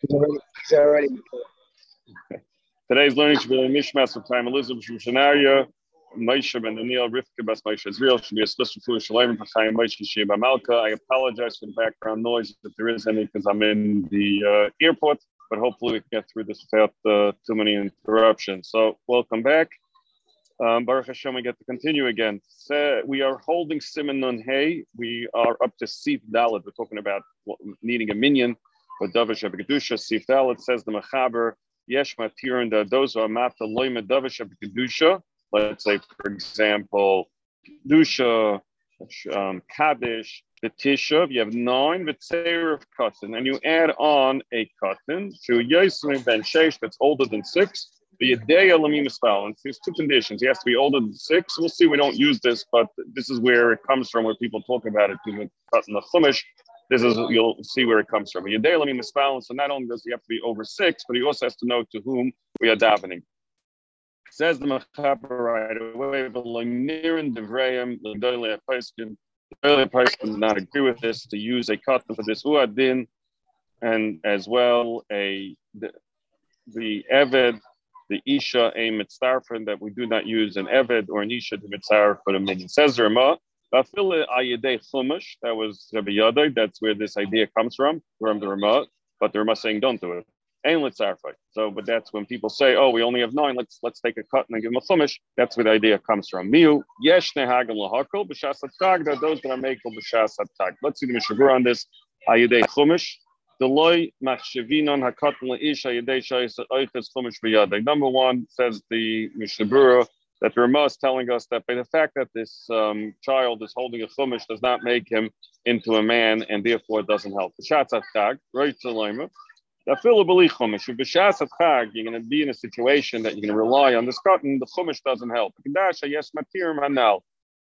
He's already, he's already Today's learning should be a Mishmas of time Elizabeth from Shanaria, Moshe ben Daniel, Rivka Bas Moshe Israel, should be a Shalom for Chaim Moshe Sheba Malka. I apologize for the background noise if there is any because I'm in the uh, airport, but hopefully we can get through this without uh, too many interruptions. So, welcome back. Um, Baruch Hashem, we get to continue again. So we are holding Siman Nun Hey. We are up to Sif Dalet. We're talking about needing a minyan for Davish Kedusha. Sif Dalet says the Mechaber yesh da those are mata loy medavish of kedusha. Let's say, for example, kedusha, um, kaddish, the. You have nine v'tzeir of cotton, and you add on a cotton to yosem ben sheish that's older than six. The Yedea Lamim And there's two conditions. He has to be older than six. We'll see. We don't use this, but this is where it comes from, where people talk about it. People cut in the chumash. This is you'll see where it comes from. Yedei Lamim So not only does he have to be over six, but he also has to know to whom we are davening. Says the Mechaber right away, but Lamirin Devrayim, Ladolia Paiskin, Ladolia Paiskin did not agree with this to use a cotton for this Uadin, and as well a the, the Eved, the Isha, a Mitzarfin, that we do not use an Eved or an Isha to Mitzarf for the minyan. Says That was Rabbi Yadai. That's where this idea comes from, from the Ramah. But the Ramah saying, don't do it. And let's clarify. So, but that's when people say, "Oh, we only have nine. Let's let's take a cut and give them a chumash." That's where the idea comes from. Miu yesh nehagam lahakol b'shas tag. That those that are makel b'shas tag. Let's see the Mishnah Berurah on this. Ayidei chumash. Deloy machshavinon hakatan leish ayidei shayis oiches chumash b'yadei. Number one says the Mishnah Berurah that the Ramah is telling us that by the fact that this um, child is holding a chumash does not make him into a man and therefore doesn't help. You're going to be in a situation that you're going to rely on this cotton. The chumash doesn't help.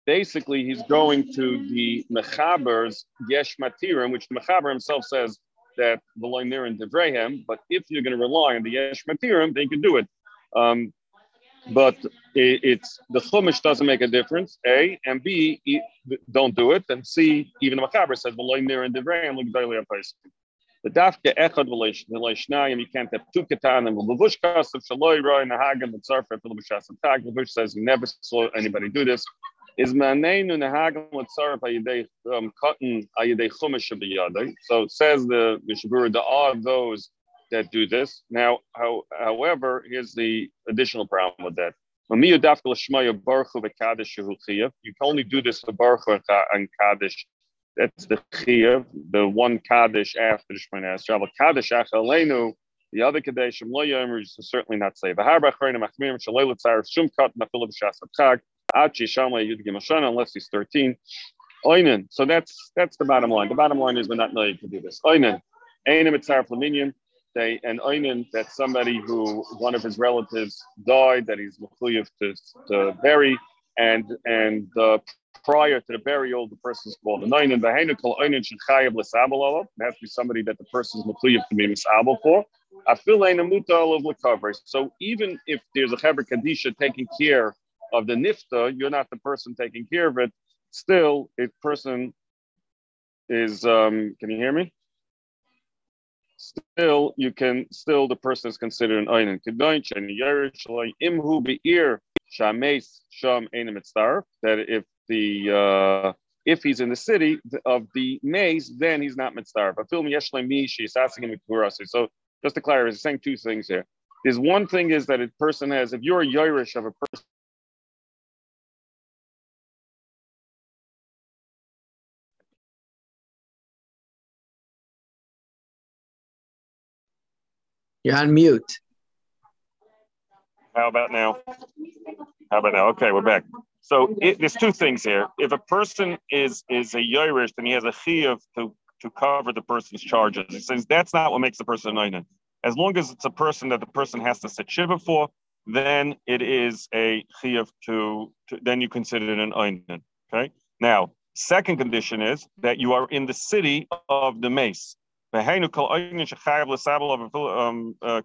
Basically, he's going to the mechaber's yesh matirim, which the mechaber himself says that the loinir and devrehem. But if you're going to rely on the yesh matirim, they can do it. Um, but it's the chumash doesn't make a difference. A and B don't do it, and C even the mechaber says v'loy mir and divrayim look daily a person. The dafke echad v'leishnayim you can't have two ketanim v'levush kasav shaloi roi nahagan v'tzarfet v'levushas tag. Levush says he never saw anybody do this. Is maneinu nahagan v'tzarf ayidei um, cotton ayidei chumash b'yadei. So it says the Mishnah Berurah there are those that do this. Now, how, however, here's the additional problem with that. You can only do this for Baruch and Kaddish. That's the Chiyav, the one Kaddish after the Shemana Esrael. Kaddish Achalenu, the other Kaddish, Lo Yomer, is certainly not Gimashana, unless he's 13. Oinen. So that's that's the bottom line. The bottom line is we're not knowing to do this. Oinen. Einem Mitzar Flaminian they an oinen that somebody who one of his relatives died that he's mechuyev to, to bury, and and uh, prior to the burial, the person is called an oinen. The hainukal oinen shechayev l'sabel It has to be somebody that the person is mechuyev to be misabel for. So even if there's a chaber kadisha taking care of the nifta, you're not the person taking care of it. Still, a person is. Um, can you hear me? Still you can still the person is considered an einin kedoinch and yerish imhu beir shames sham einim that if the uh, if he's in the city of the maze, then he's not mitzvah. But film yeshlem mi she's asking him So just to clarify, he's saying two things here. Is one thing is that a person has, if you're a Yerush of a person You're on mute. How about now? How about now? Okay, we're back. So it, there's two things here. If a person is is a Yerush, then he has a chiyuv to to cover the person's charges. He says that's not what makes the person an As long as it's a person that the person has to sit shiva for, then it is a chiyuv to, to, then you consider it an einan. Okay. Now, second condition is that you are in the city of the mace. Um, uh,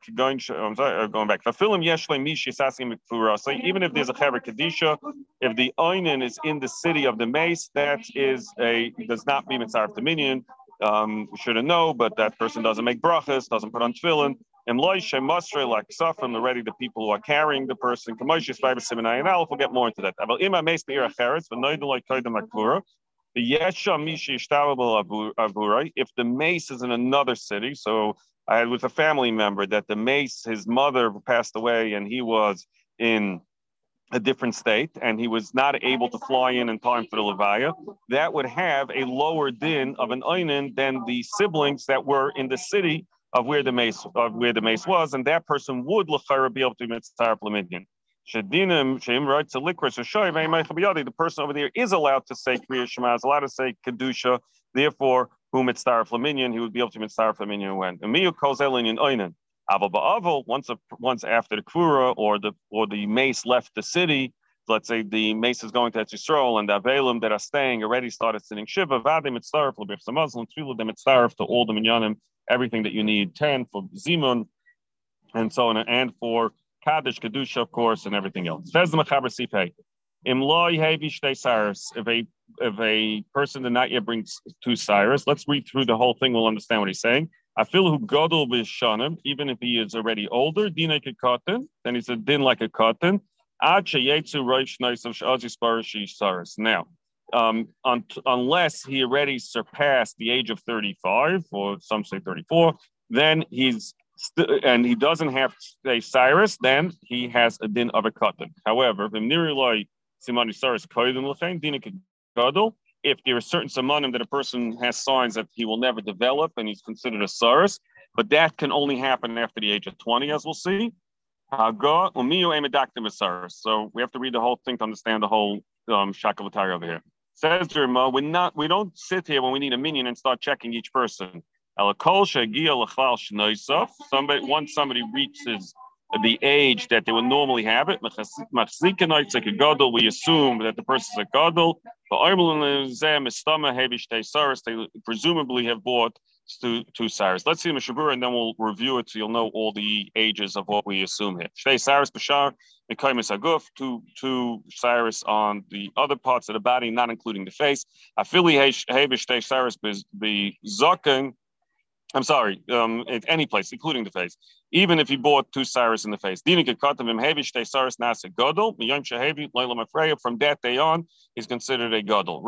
going back. Even if there's a chaver kadisha, if the oinen is in the city of the mace, that is a does not mean mitzaref dominion. um, we shouldn't know, but that person doesn't make brachas, doesn't put on tefillin. And loishe masre like sufrim already the people who are carrying the person. We'll get more into that. If the mace is in another city, so I had with a family member that the mace, his mother passed away, and he was in a different state and he was not able to fly in in time for the Levaya, that would have a lower din of an Oinen than the siblings that were in the city of where the mace of where the mace was, and that person would be able to mitzvah Shadinim, Shem writes a licorice or shoy, the person over there is allowed to say Kriya Shema, is allowed to say Kedusha, therefore, whom it's Flaminian, he would be able to mitzvah Flaminian when. Emiyu calls Elin Oinen. Aval once a, once after the Kura or the or the mace left the city, let's say the mace is going to Yisrael and the Avelim that are staying already started sitting Shiva, Vadim Mitzaref, Lebif the Muslim, Tfilah them Mitzaref to all the Minyanim, everything that you need, 10 for Zimun, and so on, and for Kaddish, Kedusha, of course, and everything else. If a if a person did not yet bring two Cyrus, let's read through the whole thing. We'll understand what he's saying. I feel who even if he is already older, din like a cotton, then he's a din like a cotton. Now, um, un- unless he already surpassed the age of 35, or some say 34, then he's and he doesn't have a Cyrus, then he has a din of a cotton. However, if there are certain samanim that a person has signs that he will never develop and he's considered a Cyrus, but that can only happen after the age of 20, as we'll see. So we have to read the whole thing to understand the whole um, shakavatari over here. Says Jerma, we're not, we don't sit here when we need a minyan and start checking each person. Somebody once somebody reaches the age that they would normally have it. We assume that the person is a gadol. They presumably have bought two, two Cyrus. Let's see Mishnah Berurah and then we'll review it so you'll know all the ages of what we assume here. Shtei Aguf, two, two Cyrus on the other parts of the body, not including the face. Afili Hebish Cyrus be Zokin. I'm sorry, um, at any place, including the face. Even if he bought two Cyrus in the face. From that day on, he's considered a Gadol.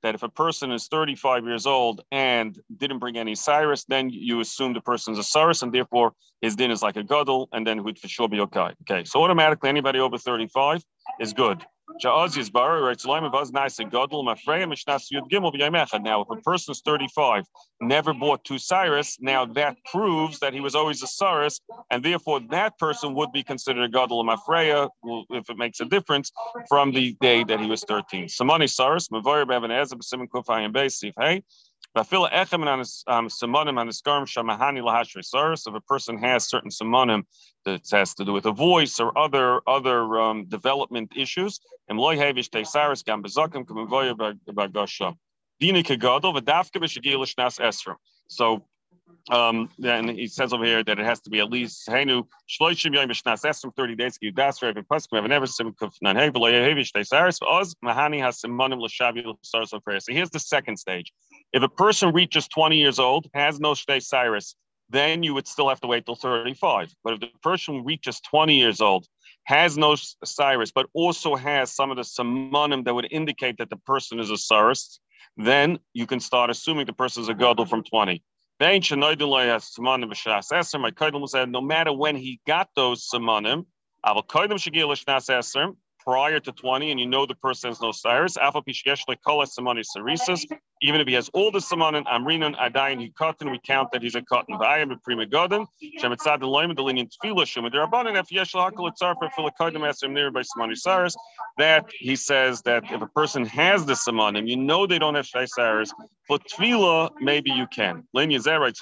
That if a person is 35 years old and didn't bring any Cyrus, then you assume the person's a Cyrus, and therefore his din is like a Gadol, and then would for sure be okay. Okay, so automatically anybody over 35 is good. Now, if a person is 35, never bought two Cyrus, now that proves that he was always a Cyrus, and therefore that person would be considered a Gadol Mafreya, if it makes a difference, from the day that he was 13. Samani Cyrus, Mavoyer Bevan Ezeb, Simon Kufayim Beis, hey. If a person has certain simonim that has to do with a voice or other other um, development issues, so um, then he says over here that it has to be at least thirty days. So here's the second stage. If a person reaches twenty years old, has no shtei cyrus, then you would still have to wait till thirty-five. But if the person reaches twenty years old, has no cyrus, but also has some of the simonim that would indicate that the person is a cyrus, then you can start assuming the person is a gadol from twenty. No matter when he got those simonim, prior to 20 and you know the person has no cyrus, even if he has all the samanin, amrinan, adayin, he cotton, we count that he's a cotton. A prima godin, shemitzad the loim, the lenient tefillah, shemid rabbanin, if yesh lahakal etzarfer, filakodim, near by samani cyrus, that he says that if a person has the samanim, you know they don't have shai cyrus, for tefillah, maybe you can. Len Yezer writes,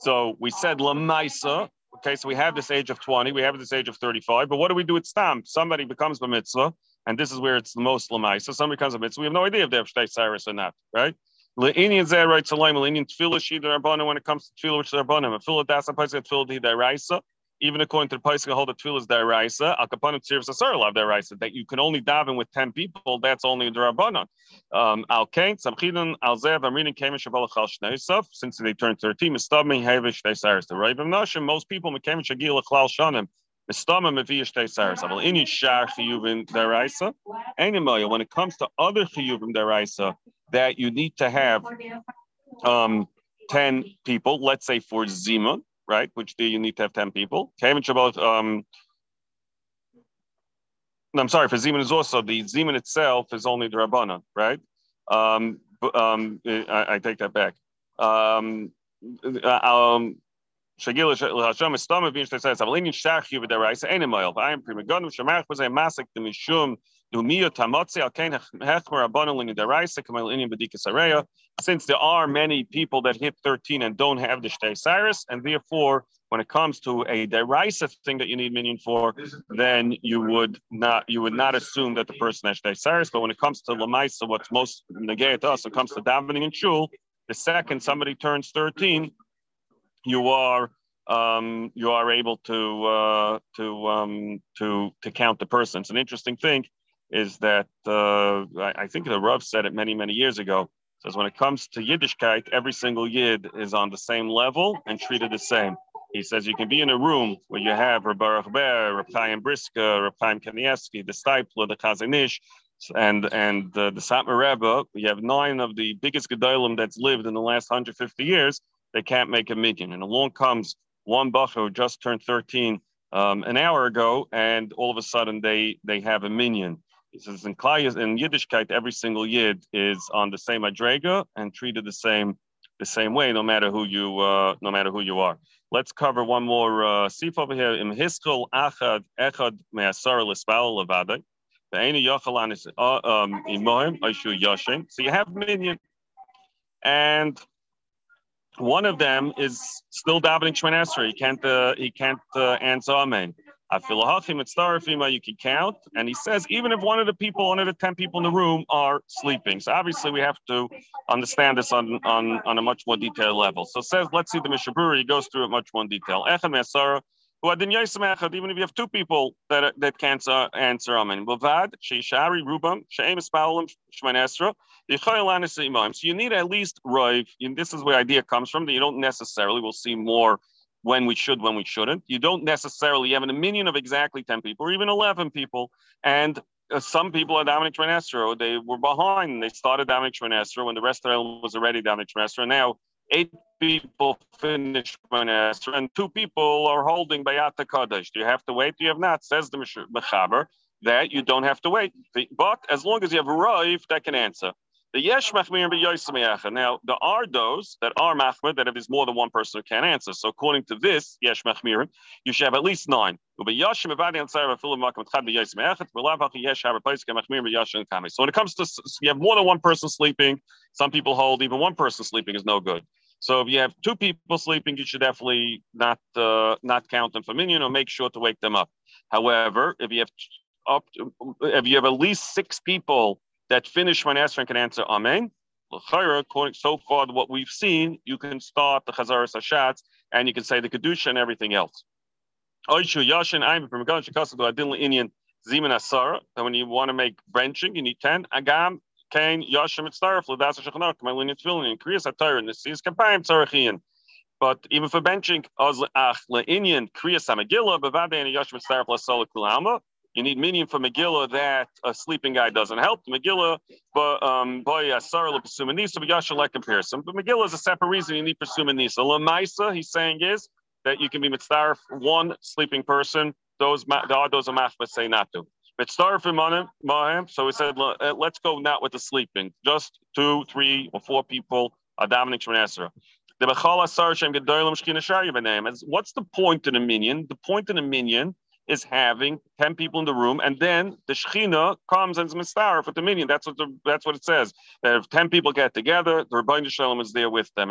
so we said lamaisa, Okay, so we have this age of 20, we have this age of 35, but what do we do with stam? Somebody becomes a mitzvah, and this is where it's the most lamai. So somebody becomes a mitzvah, we have no idea if they have shtei cyrus or not, right? Le'inian zeh writes salam, le'inian tefillah shida rabbanim when it comes to tefillah which is rabbanim. A tefillah das a place tefillah di even according to the Paisik, hold the tefillah is deraisa. Al kapanim tzirvs asar lav deraisa. That you can only daven with ten people. That's only a derabanan. Um, al kain samchidon al zev. I'm reading kamish abalachal shneisaf. Since they turned thirteen, mistabmi havish deisaris. The right nashim. Most people mekamish agil achlal shanim. Ini shar chiyuvin deraisa. When it comes to other chiyuvim deraisa, that you need to have um, ten people. Let's say for zimun right? Which day you need to have 10 people. Um, I'm sorry, for Zeman is also the Zeman itself is only the Rabbana, right? Um, um, I, I, take that back. Um, um, Hashem is stomach being Shach you with the rice, any. I am was a to Mishum, Alkain Hechmer in the rice. Since there are many people that hit 13 and don't have the Shtei Cyrus, and therefore, when it comes to a derisive thing that you need minyan for, then you would not you would not assume that the person has Shtei Cyrus. But when it comes to Lamaisa, what's most negate us, when it comes to davening and shul, the second somebody turns 13, you are um, you are able to uh, to um, to to count the persons. An interesting thing is that uh, I, I, think the Rav said it many many years ago. Says when it comes to Yiddishkeit, every single Yid is on the same level and treated the same. He says you can be in a room where you have Baruch Ber, Reb Chaim Brisker, Reb Chaim Kanievsky, the Steipler, the Chazon Ish, and and uh, the Satmar Rebbe. You have nine of the biggest gedolim that's lived in the last 150 years they can't make a minyan. And along comes one bacher who just turned 13 um, an hour ago, and all of a sudden they they have a minyan. He says in Klai, in Yiddishkeit, every single Yid is on the same adrega and treated the same the same way, no matter who you uh, no matter who you are. Let's cover one more uh, sif over here. Im hiskel achad echad me'asar l'spal levadai. Yashin. So you have minyan, and one of them is still davening Shemon Esrei. He can't uh, he can't uh, answer Amen. You can count, and he says even if one of the people, one of the ten people in the room are sleeping. So obviously we have to understand this on on, on a much more detailed level. So says, let's see the Mishnah Berurah. He goes through it much more detail even if you have two people that that can't answer amen. So you need at least rive. This is where idea comes from. That you don't necessarily. We'll see more when we should, when we shouldn't. You don't necessarily have a minyan of exactly ten people or even eleven people, and uh, some people are Dominic Shmanesra. They were behind. They started Dominic Shmanesra when the rest of them was already Dominic Shmanesra. Now eight people finish Manesra and two people are holding Bayat Kaddish. Do you have to wait? Do you have not? Says the Mechaber that you don't have to wait. But as long as you have arrived, that can answer. The yesh machmir Now there are those that are machmir that if there's more than one person who can't answer. So according to this yesh machmir, you should have at least nine. So when it comes to you have more than one person sleeping, some people hold even one person sleeping is no good. So if you have two people sleeping, you should definitely not uh, not count them for minyan or make sure to wake them up. However, if you have up, if you have at least six people that finish when and can answer Amen, according so far what we've seen, you can start the Chazaras Hashatz and you can say the Kedusha and everything else. Yashin, I'm from Gun Shikasa, I didn't Indian Ziman Asara. And when you want to make benching, you need 10. Agam, Kain Yashim Mitzdarif Ladas Shechanok Malin Tefillin in Kriyas Atayr and this is Kapayim Tzarachian. But even for benching Oz Ach Leinian Kriyas Bavade and Yashim Mitzdarif Lasola Kulama. You need minyan for Megillah that a sleeping guy doesn't help. Megillah, but um, boy, Asar Lepesumanisa, but Yasha like comparison. But Megillah is a separate reason you need Pesumanisa. Lamaisa, he's saying is that you can be mitzvah one sleeping person. Those are those amachmas say not to. So we said, uh, let's go not with the sleeping, just two, three, or four people. Are dominant. What's the point in a minyan? The point in a minyan is having 10 people in the room, and then the Shechina comes and is for the minyan. That's what the, that's what it says. That if 10 people get together, the Rabbi Shalom is there with them.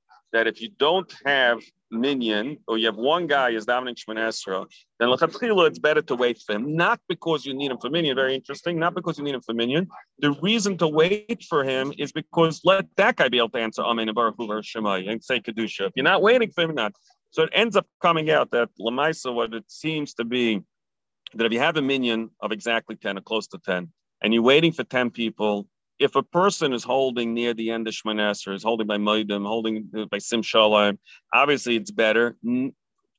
that if you don't have minyan or you have one guy is davening Shemon Esra, then lechatchila it's better to wait for him. Not because you need him for minyan, very interesting. Not because you need him for minyan. The reason to wait for him is because let that guy be able to answer Amen and Baruch Hu and say kedusha. If you're not waiting for him, not. So it ends up coming out that lamaisa, what it seems to be, that if you have a minyan of exactly ten or close to ten, and you're waiting for ten people, if a person is holding near the end of Shmanesser, is holding by Moedim, holding by Sim Shalom, obviously it's better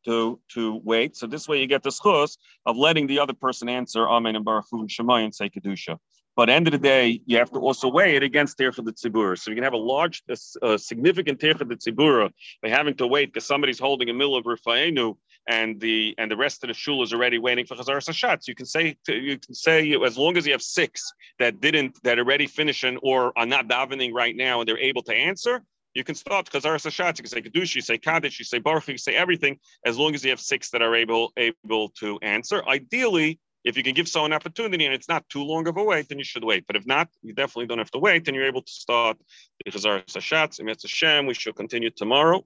to to wait. So this way you get the schus of letting the other person answer Amen and Baruch and Shemai and say Kedusha. But end of the day, you have to also weigh it against Tir for the. So you can have a large, a, a significant Tir for the by having to wait because somebody's holding a mill of Rufaenu and the and the rest of the shul is already waiting for Chazaras Hashatz. You can say you can say as long as you have six that didn't that already finishing or are not davening right now and they're able to answer, you can start Chazaras Hashatz. You can say Kedush, you say Kaddish, you say Baruch, you say everything as long as you have six that are able able to answer. Ideally, if you can give someone an opportunity and it's not too long of a wait, then you should wait. But if not, you definitely don't have to wait, and you're able to start the Chazaras Hashatz. Hashem, we shall continue tomorrow.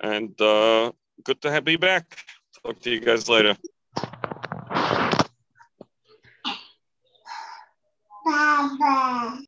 And uh, good to have, be back. Talk to you guys later. Bye.